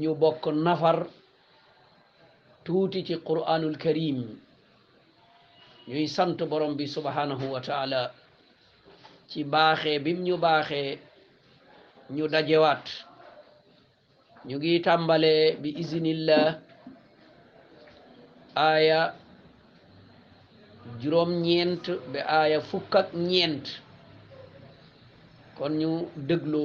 ñu bokk nafar tuuti ci quraanul karim ñuy sant borom bi subhanahu wa taala ci baaxee bim ñu baaxee ñu dajewaat ñu ngi tàmbale bi iznillah aaya juróom ñeent ba aaya fukk ñeent kon ñu déglu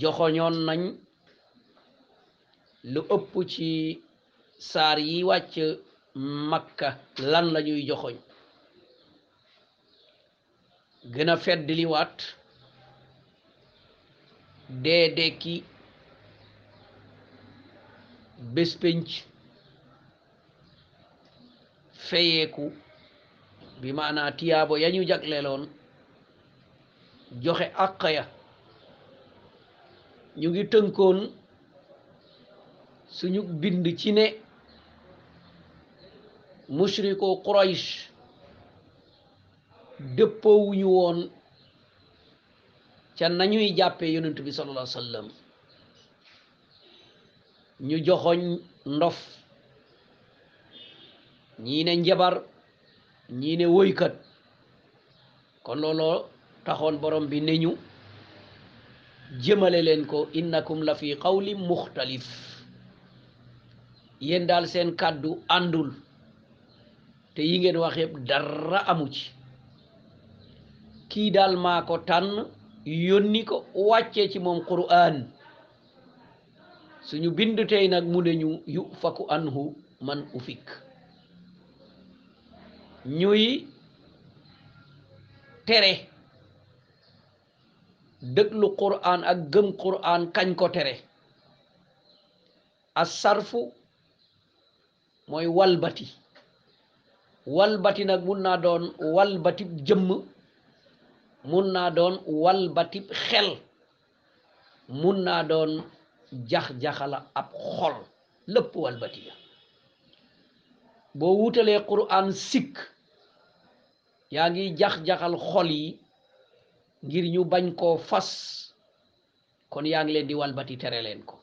joxoñoon nañ lu ëpp ci saar yi wàcc makka lan la ñuy joxoñ gën a fedd liwaat dee dekki bés feyeeku bi maanaa tiyaabo ya ñu jagleeloon joxe àq ya ñu ngi tënkoon suñu bind ci ne mushriku quraysh dëppoowuñu woon ca nañuy jàppee yonent bi sallallahu alayhi wa sallam ñu joxoñ ndof ñii ne njabar ñii ne woykat kon looloo taxoon borom bi ne ñu jëmale leen ko innakum la fi qawli muxtalif yéen daal seen kàddu àndul te yi ngeen wax yëpp dara amu ci kii daal maa ko tànn yónni ko wàccee ci moom quraan suñu bind tey nag mu ne ñu yu faku anhu man ufik ñuy tere dëglu quraan ak gëm quraan kañ ko tere asarfu mooy walbati walbati nag mun naa doon walbati jëmm mun naa doon walbati xel mun naa doon jax-jaxala ab xol lépp walbati ya boo wutalee quraan sikk yaa ngi jax-jaxal xol yi ngir ñu bañ koo fas kon yaa ngi leen di walbati tere leen ko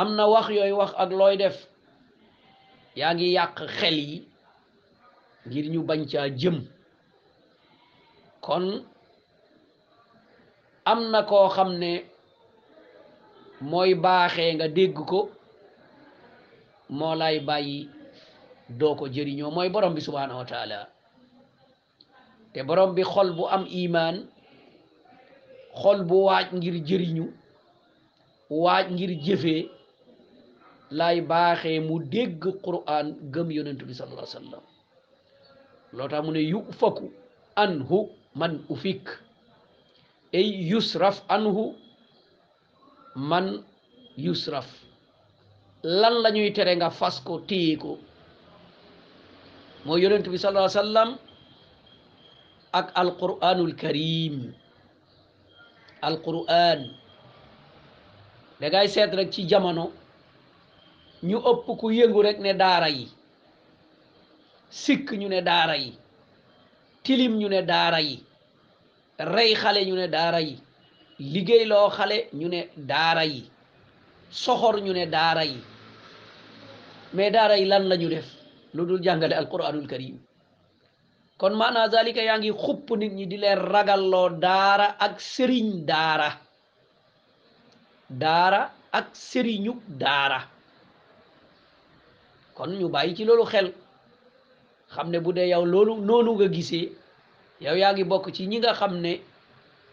am na wax yooyu wax ak looy def yaa ngi yàq xel yi ngir ñu bañ caa jëm kon am na koo xam ne mooy baaxee nga dégg ko moo lay bàyyi doo ko jëriñoo mooy borom bi subhaanahu wa te borom bi xol bu am imaan xol bu waaj ngir jëriñu waaj ngir jëfee lay baaxee mu dégg quraan gëm yonentu bi sallallahu alayhi wa sallam loo tax mu ne yu faku anhu man ufik ay yusraf anhu man yusraf lan la ñuy tere nga fas ko téye ko mooy yonent bi sallallahu alayhi wa sallam ak alquranul karim alquran da ngay seet rek ci jamono ñu ëpp ku yëngu rek ne daara yi sikk ñu ne daara yi tilim ñu ne daara yi rey xale ñu ne daa rey liggéey loo xale ñu ne daa rey soxor ñu ne daa rey mais daa rey lan la ñu def lu dul jàngale alquranul karim kon maanaa zalika yaa ngi xupp nit ñi di leen ragalloo daara ak sëriñ daara daara ak sëriñu daara kon ñu bàyyi ci loolu xel xam ne bu dee yow loolu noonu nga gisee yow yaa ngi bokk ci ñi nga xam ne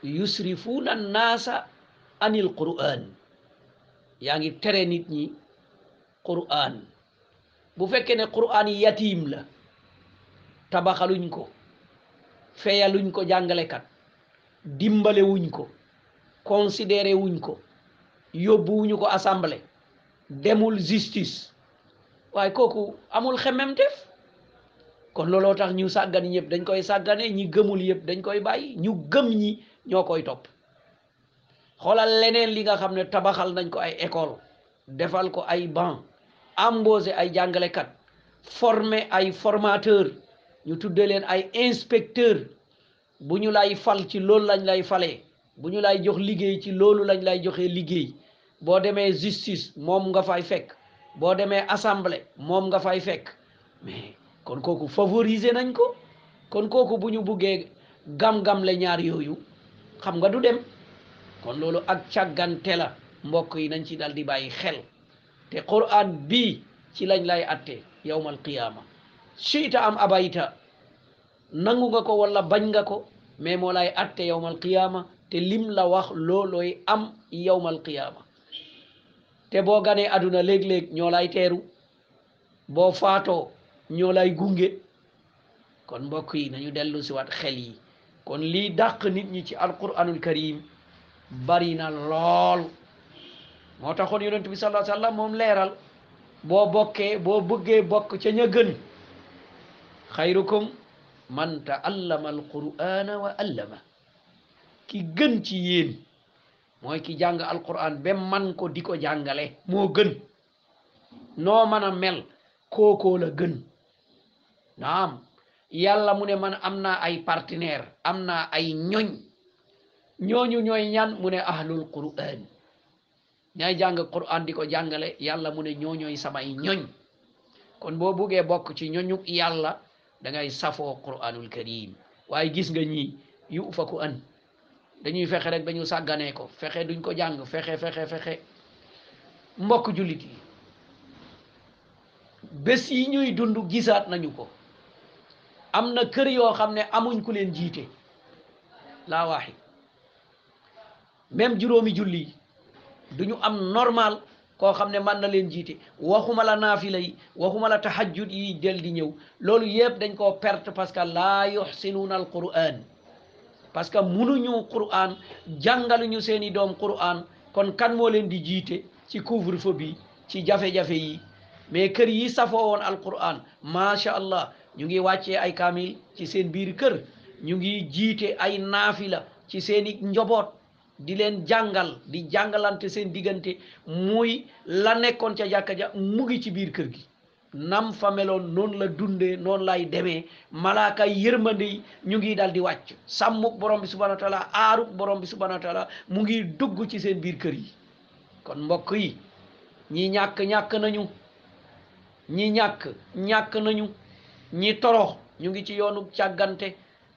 yusrifuuna naasa anil quraan yaa ngi tere nit ñi qur'an bu fekkee ne qur'an yatiim la tabaxaluñ ko feyaluñ ko jàngalekat dimbale wuñ ko considéré wuñ ko yóbbu wuñu ko assemblée demul justice waaye kooku amul xemmemteef kon looloo tax ñu sàggan ñëpp dañ koy sàggane ñi gëmul yëpp dañ koy bàyyi ñu gëm ñi ñoo koy topp xoolal leneen li nga xam ne tabaxal nañ ko ay école defal ko ay banc embauché ay jàngalekat former ay formateur ñu tuddee leen ay inspecteur bu ñu lay fal ci loolu lañ lay falee bu ñu lay jox liggéey ci loolu lañ lay joxee liggéey boo demee justice moom nga fay fekk boo demee assemblée moom nga fay fekk mais kon kooku favoriser nañ ko kon kooku bu ñu buggee gam-gam le ñaar yooyu xam nga du dem kon loolu ak càggante la mbokk yi nañ ci dal di bàyyi xel te quran bii ci lañ lay atte yawmal qiyaama siita am abayta nangu nga ko wala bañ nga ko mais moo lay atte yowmal qiyaama te lim la wax loolooy am yowmal qiyaama te boo ganee àdduna léeg-léeg ñoo lay teeru boo faatoo ñoo lay gunge kon mbokk yi nañu dellu si waat xel yi kon lii dàq nit ñi ci alquranul karim bari na lool moo taxoon yonent bi sallallahu alayhi wasallam moom leeral boo bokkee boo bëggee bokk ca ña gën xayrukum man taallama alqur'ana wa allama ki gën ci yéen mooy ki jàng alquran ba man ko di ko jàngale moo gën noo mën a mel kookoo la gën naam yàlla mu ne man am naa ay partenaire am naa ay ñoñ ñooñu ñooy ñan mu ne ahlul qur'an ñay jàng qur'an di ko jàngale yàlla mu ne ñoo ñooy samay ñoñ kon boo buggee bokk ci ñoñu yàlla da ngay safoo qur'anul karim waaye gis nga ñi yufaku an dañuy fexe rek dañu sàgganee ko fexe duñ ko jàng fexe fexe fexe mbokk jullit yi bés yi ñuy dund gisaat nañu ko am na kër yoo xam ne amuñ ku leen jiite laa waaxi même juróomi julli du ñu am normal koo xam ne man na leen jiite waxuma la naafila yi waxuma la tahajjud yi del di ñëw loolu yëpp dañ koo perte parce que laa yuxsinuuna al quran parce que munuñu quran jàngaluñu seen i doom quran kon kan moo leen di jiite ci couvre-feu bi ci jafe-jafe yi mais kër yi safoo woon al quran macha allah ñu ngi wàccee ay kaamil ci seen biir kër ñu ngi jiite ay naafila ci seeni njoboot di leen jàngal di jàngalante seen diggante muy la nekkoon ca jàkka ja mu ngi ci biir kër gi nam fa meloon noonu la dundee noonu lay demee malaaka yërmande yi ñu ngi dal di wàcc sàmmuk borom bi subhanahu wa taala aaruk borom bi subhanahu wa taala mu ngi dugg ci seen biir kër yi kon mbokk yi ñi ñàkk ñàkk nañu ñi ñàkk ñàkk nañu ñi torox ñu ngi ci yoonu càggante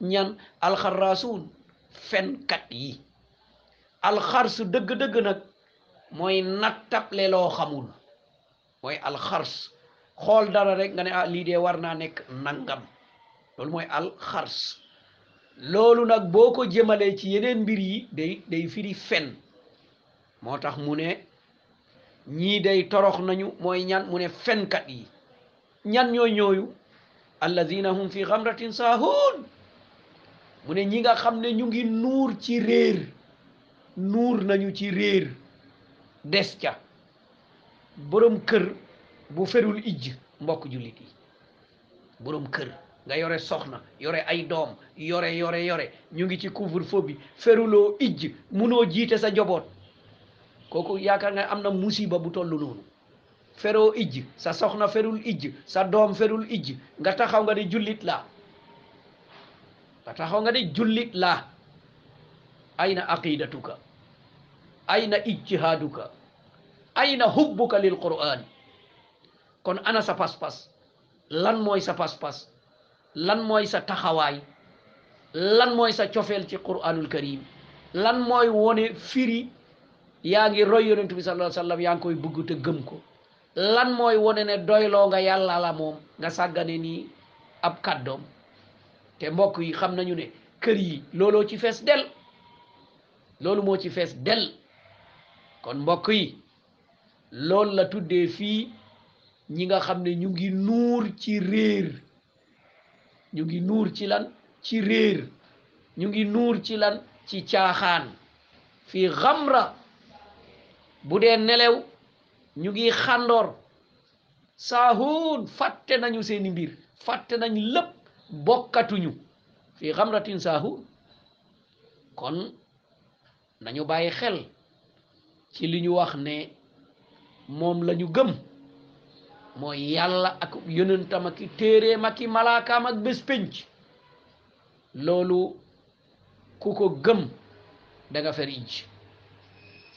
ñan alxarraasuun fenkat yi alxarsu dëgg-dëgg nag mooy nattable loo xamul mooy alxars xool dara rek nga ne ah lii dee war naa nekk nangam loolu mooy alxars loolu nag boo ko jëmalee ci yeneen mbir yi day day firi fen moo tax mu ne ñii day torox nañu mooy ñan mu ne fenkat yi ñan ñooy ñooyu alladina hum fi xamratin saahuun mu ne ñi nga xam ne ñu ngi nuur ci réer nuur nañu ci réer des ca borom kër bu ferul ijj mbokk jullit yi borom kër nga yore soxna yore ay doom yore yore yore ñu ngi ci couvre-feu bi feruloo ijj munoo jiite sa joboot kooku yaakaar nga am na musiba bu toll noonu feroo ijj sa soxna ferul ijj sa doom ferul ijj nga taxaw nga di jullit laa nga taxaw nga di jullit laa ayna aqidatuka ayna ijtihaduka ayna hubbuka lil qur'an kon ana sa pas-pas lan mooy sa pas-pas lan mooy sa taxawaay lan mooy sa cofeel ci quraanul karim lan mooy wone firi yaa ngi roy yonent bi sallallahu alayhi wa sallam yaa ngi koy bëgg te gëm ko lan mooy wone ne doyloo nga yàlla la moom nga sàggane nii ab kàddoom te mbokk yi xam nañu ne kër yi looloo ci fees del loolu moo ci fees del kon mbokk yi loolu la tuddee fii ñi nga xam ne ñu ngi nuur ci réer ñu ngi nuur ci lan ci réer ñu ngi nuur ci lan ci caaxaan fii xamra bu dee nelew ñu ngi xàndoor saahuun fàtte nañu seeni mbir fàtte nañ lépp bokkatuñu fii xamratin saahuun kon nañu bàyyi xel ci li ñu wax ne moom lañu gëm mooy yàlla ak yonentam ak i téeréem ak i malaakaam ak bés pénc loolu ku ko gëm da nga ferij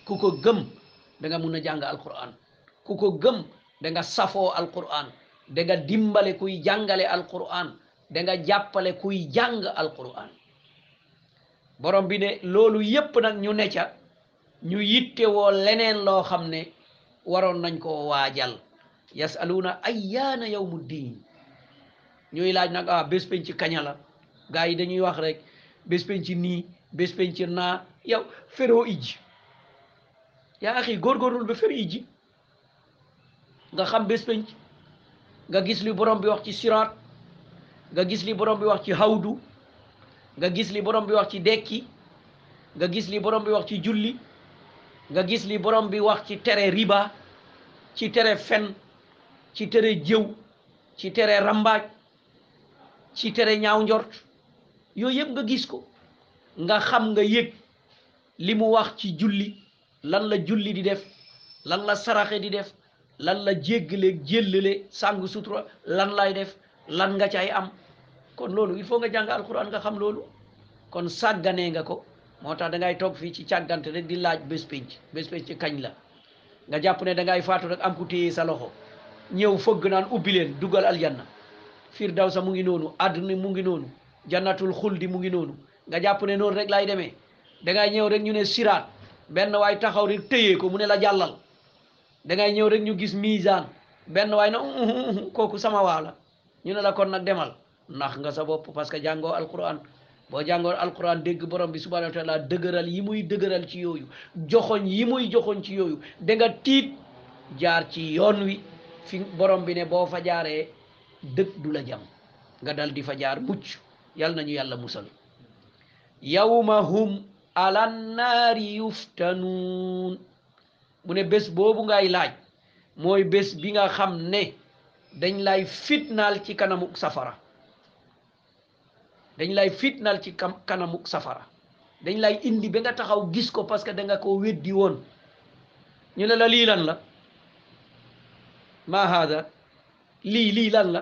ku ko gëm da nga mun a jàng alquran ku ko gëm da nga safoo alquran da nga dimbale kuy jàngale alquran da nga jàppale kuy jàng alquran borom bi ne loolu yépp nag ñu ne ca ñu yitte woo leneen loo xam ne waroon nañ koo waajal yasaluuna ayyaana yawmu diin ñuy laaj nag ah bés penc kaña la gaa yi dañuy wax rek bés penc nii bés penc naa yow feroo ijji yaa axi góorgóorlul ba fer ijji nga xam bés penc nga gis li borom bi wax ci siraat nga gis li borom bi wax ci hawdu nga gis li borom bi wax ci dekki nga gis li borom bi wax ci julli nga gis li borom bi wax ci tere riba ci tere fen ci tere jëw ci tere rambaaj ci tere ñaaw njort yooyu yëpp nga gis ko nga xam nga yëg li mu wax ci julli lan la julli di def lan la saraxe di def lan la jéggale jéllale sàngu sutura lan lay def lan nga cay am kon loolu il faut nga jàng alquran nga xam loolu kon sàgganee nga ko moo tax da ngay toog fii ci càggante rek di laaj bés pénc bés pénc ci kañ la nga jàpp ne da ngay faatu rek am ku téye sa loxo ñëw fëgg naan ubbi leen dugal aljanna firdawsa mu ngi noonu àdduna mu ngi noonu jannatul xuldi mu ngi noonu nga jàpp ne noonu rek lay demee da ngay ñëw rek ñu ne siraat benn waay taxaw rek téye ko mu ne la jàllal da ngay ñëw rek ñu gis misaan benn waay na kooku sama waa la ñu ne la kon nag demal nax nga sa bopp parce que jàngoo alquran boo jàngoon alquran dégg borom bi subhanahu wa taala dëgëral yi muy dëgëral ci yooyu joxoñ yi muy joxoñ ci yooyu da nga tiit jaar ci yoon wi fi borom bi ne boo fa jaaree dëkk du la jam nga dal di fa jaar mucc yal nañu yàlla musal yawma hum ala naari yuftanuun mu ne bés boobu ngay laaj mooy bés bi nga xam ne dañ lay fitnaal ci kanamu safara dañ lay fitnaal ci kanamu safara dañ lay indi ba nga taxaw gis ko parce que da nga ko weddi woon ñu ne la lii lan la maa haada lii lii lan la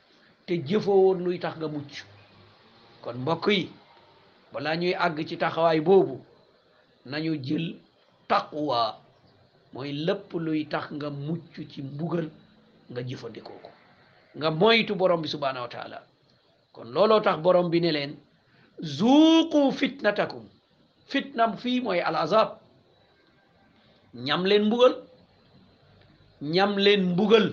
te jëfoo woon luy tax nga mucc kon mbokk yi balaa ñuy àgg ci taxawaay boobu nañu jël taqwa mooy lépp luy tax nga mucc ci mbugal nga jëfandikoo ko nga moytu borom bi subhaanahu wa kon looloo tax borom bi ne leen zuuqu fitnatakum fitnam fii mooy al azab ñam leen mbugal ñam leen mbugal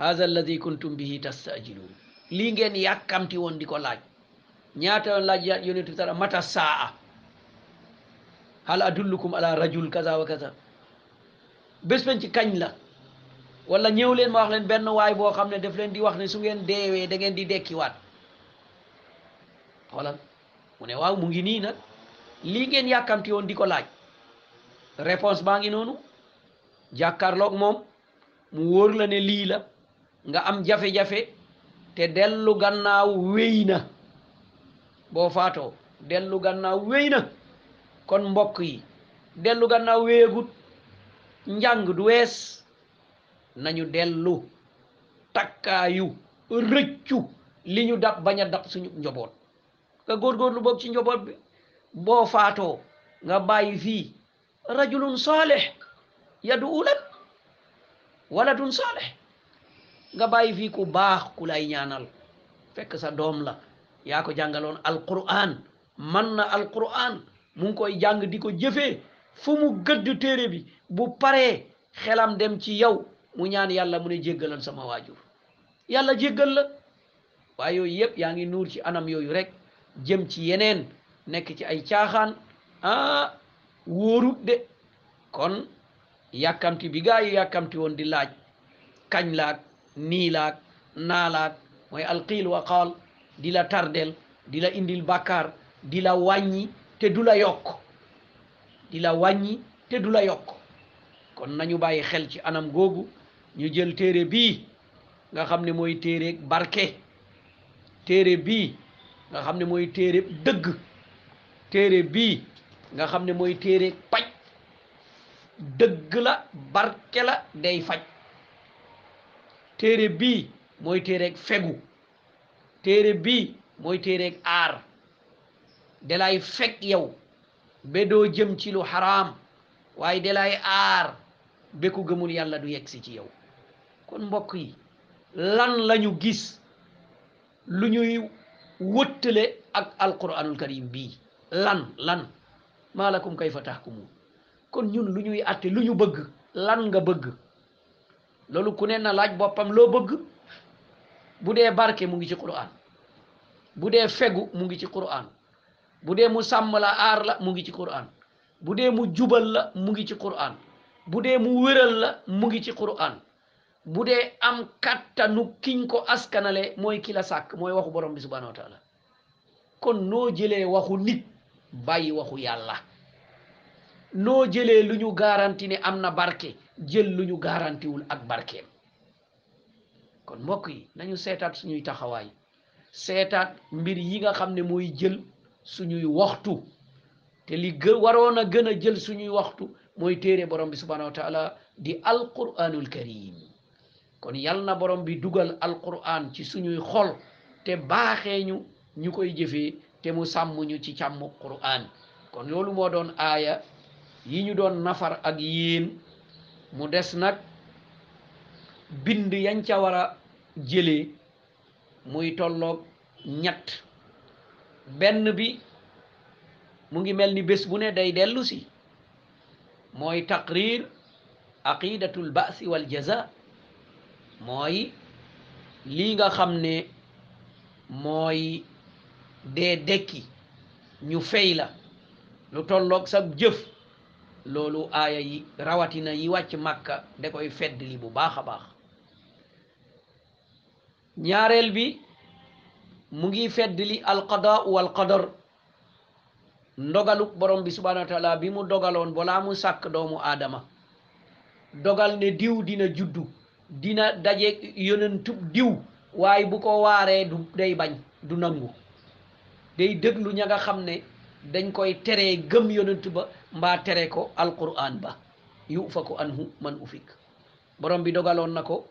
haza alladi kuntum bihi tastajiluun lii ngeen yàkkamti woon di ko laaj ñaata yoon laaj yaa yonent bi sala mata saa hal adullukum ala rajul kaza wa kaza bés bañ ci kañ la wala ñëw leen ma wax leen benn waay boo xam ne daf leen di wax ne su ngeen deewee da ngeen di dekkiwaat xoolal mu ne waaw mu ngi nii nag lii ngeen yàkkamti woon di ko laaj réponse baa ngi noonu jàkkaarloog moom mu wóor la ne lii la nga am jafe-jafe te dellu gannaaw wéy na boo faatoo dellu gannaaw wéy na kon mbokk yi dellu gannaaw wéegut njàng du wees nañu dellu takkaayu rëccu li ñu dab bañ a dab suñu njoboot nga góorgóorlu boog ci njoboot bi boo faatoo nga bàyyi fii rajulun salih yadu ulat waladun salih nga bàyyi fii ku baax ku lay ñaanal fekk sa doom la yaa ko jàngaloon alquran man na alquran mu ngi koy jàng di ko jëfee fu mu gëdd téere bi bu paree xelam dem ci yow mu ñaan yàlla mu ne jéggalal sama waajur yàlla jéggal la waaye yooyu yëpp yaa ngi nuur ci anam yooyu rek jëm ci yeneen nekk ci ay caaxaan ah wóorut de kon yàkkamti bi gaa yi yàkkamti woon di laaj kañ laag nii laag naa laag mooy alqiil wa qaal di la tardel di la indil bàkkaar di la wàññi te du la yokk di la wàññi te du la yokk kon nañu bàyyi xel ci anam googu ñu jël téere bii nga xam ne mooy téere barke téere bii nga xam ne mooy téere dëgg téere bii nga xam ne mooy téere paj dëgg la barke la day faj téere bii mooy téere fegu téere bii mooy téere aar dalay fekk yow ba doo jëm ci lu xaraam waaye da lay aar ba ku gëmul yàlla du yegg si ci yow kon mbokk yi lan lañu gis lu ñuy wëttale ak alquranul karim bii lan lan maa lakum kayfa tahkumun kon ñun lu ñuy atte lu ñu bëgg lan nga bëgg loolu ku ne na laaj boppam loo bëgg bu dee barke mu ngi ci quran bu dee fegu mu ngi ci quran bu dee mu sàmm la aar la mu ngi ci Qur'an bu dee mu jubal la mu ngi ci Qur'an bu dee mu wéral la mu ngi ci Qur'an bu dee am kattanu kiñ ko askanale mooy ki la sàkk mooy waxu borom bi subhanahu wa taala kon noo jëlee waxu nit bàyyi waxu yàlla noo jëlee lu ñu garanti ne am na barke jël lu ñu garantiwul ak barkeem kon mbokk yi nañu seetaat suñuy taxawaay seetaat mbir yi nga xam ne mooy jël suñuy waxtu te li gë waroon a gën a jël suñuy waxtu mooy téere borom bi subhanahu wa taala di alquranul karim kon yal na borom bi dugal alquran ci suñuy xol te baaxee ñu ñu koy jëfee te mu sàmm ñu ci càmm quraan kon loolu moo doon aaya yi ñu doon nafar ak yéen mu des nag bind yañ ca war a jëlee muy tolloog ñett benn bi mu ngi mel ni bés bu ne day dellusi mooy taqrir aqidatul basi wal jaza mooy lii nga xam ne mooy dee dekki ñu fey la lu tolloog sa jëf loolu aaya yi rawatina yi wàcc màkka da koy fedd li bu baax a baax ñaareel bi mu ngi fedd li alqadaa wal qadar ndogaluk borom bi subhanahu wa taala bi mu dogaloon balaa mu sàkk doomu aadama dogal ne diw dina juddu dina daje yonentub diw waaye bu ko waaree du day bañ du nangu day déglu ña nga xam ne dañ koy teree gëm yonent ba mbaa tere ko alquran ba yu fa ko anhu man ufik borom bi dogaloon na ko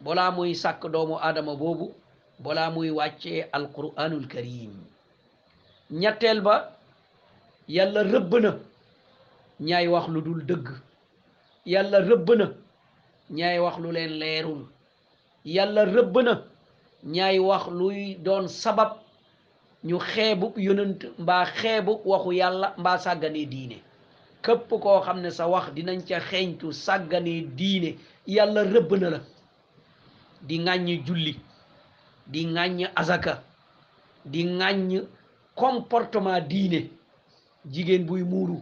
balaa muy sàkk doomu aadama boobu balaa muy wàccee alquranul karim ñetteel ba yàlla rëbb na ñaay wax lu dul dëgg yàlla rëbb na ñaay wax lu leen leerul yàlla rëbb na ñaay wax luy doon sabab ñu xeebu yonent mbaa xeebu waxu yàlla mbaa sàgganee diine képp koo xam ne sa wax dinañ ca xeeñtu sàgganee diine yàlla rëbb na la di ŋàññ julli di ŋàññ azaka di ŋàññ comportement diine jigéen buy muuru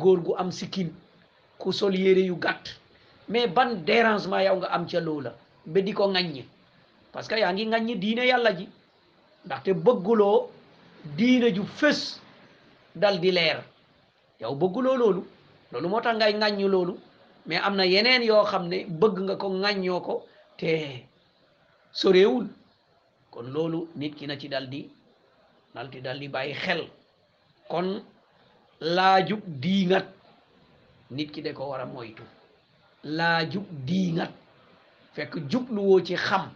góor gu am sikkin ku sol yére yu gàtt mais ban dérangement yow nga am ca loola ba di ko ŋàññ parce que yaa ngi ŋàññ diine yàlla ji ndaxte bëgguloo diine ju fës dal di leer yow bëgguloo loolu loolu moo tax ngay ŋàññu loolu mais am na yeneen yoo xam ne bëgg nga ko ŋàññoo ko te soreewul kon loolu nit ki na ci dal di dal di dal di bàyyi xel kon laajub diingat nit ki de ko war a moytu laa jub diingat fekk jubluwoo ci xam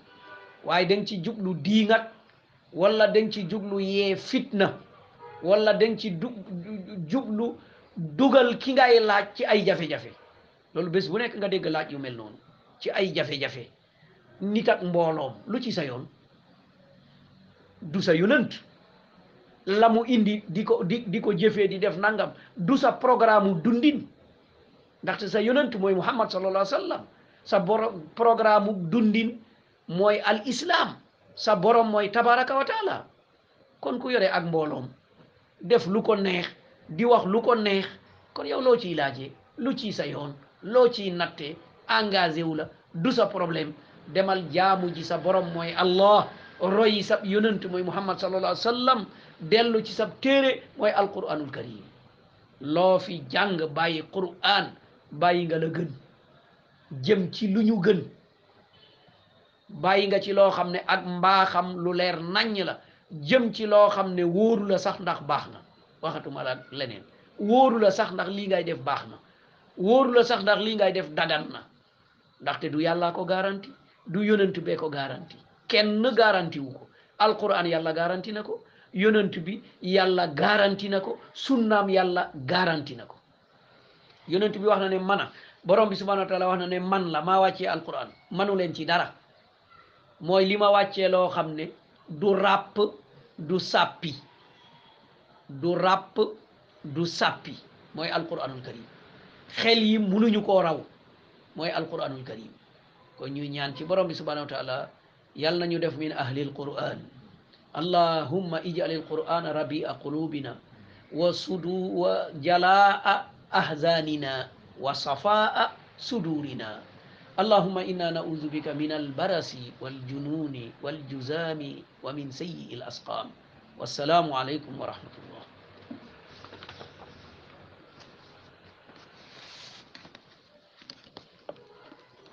waaye danga ci jublu diingat wala danga ci jublu yee fitna wala danga ci du jublu dugal ki ngay laaj ci ay jafe-jafe loolu bés bu nekk nga dégg laaj yu mel noonu ci ay jafe-jafe nit ak mbooloom lu ci sa yoon du sa yonent la mu indi di ko di di ko jëfee di def nangam du sa programme dundin ndaxte sa yonent mooy muhammad sallallahu alayhi wa sallam sa borom programme dundin mooy al islam sa borom mooy tabaraka wa taala kon ku yore ak mbooloom def lu ko neex di wax lu ko neex kon yow loo ciy laajee lu ci sa yoon loo ciy natte engagé wu la du sa problème demal jaamu ji sa borom mooy allah royi sab yonent mooy muhammad sallallahu alayhi wa sallam dellu ci sab téere mooy alquranul karim loo fi jàng bàyyi quraan bàyyi nga la gën jëm ci lu ñu gën bàyyi nga ci loo xam ne ak mbaaxam lu leer naññ la jëm ci loo xam ne wóoru la sax ndax baax na waxatuma la leneen wóoru la sax ndax lii ngay def baax na wóoru la sax ndax lii ngay def dagan na ndaxte du yàllaa ko garanti du yonent bee ko garanti kenn garanti wu ko alquran yàlla garanti na ko yonent bi yàlla garanti na ko sunnaam yàlla garanti na ko yonent bi wax na ne mana borom bi subhanahu wa taala wax na ne man la maa wàccee alquran manu leen ci dara mooy li ma wàccee loo xam ne du ràpp du sàppi du ràpp du sàppi mooy alquranul karim xel yi munuñu koo raw mooy alquranul karim kon ñuy ñaan ci borom bi subhanahu wa taala yal nañu def min ahlil quran allahumma ij'alil qur'ana rabi'a qulubina wa sudu wa jalaa أحزاننا وصفاء صدورنا اللهم إنا نعوذ بك من البرس والجنون والجزام ومن سيء الأسقام والسلام عليكم ورحمة الله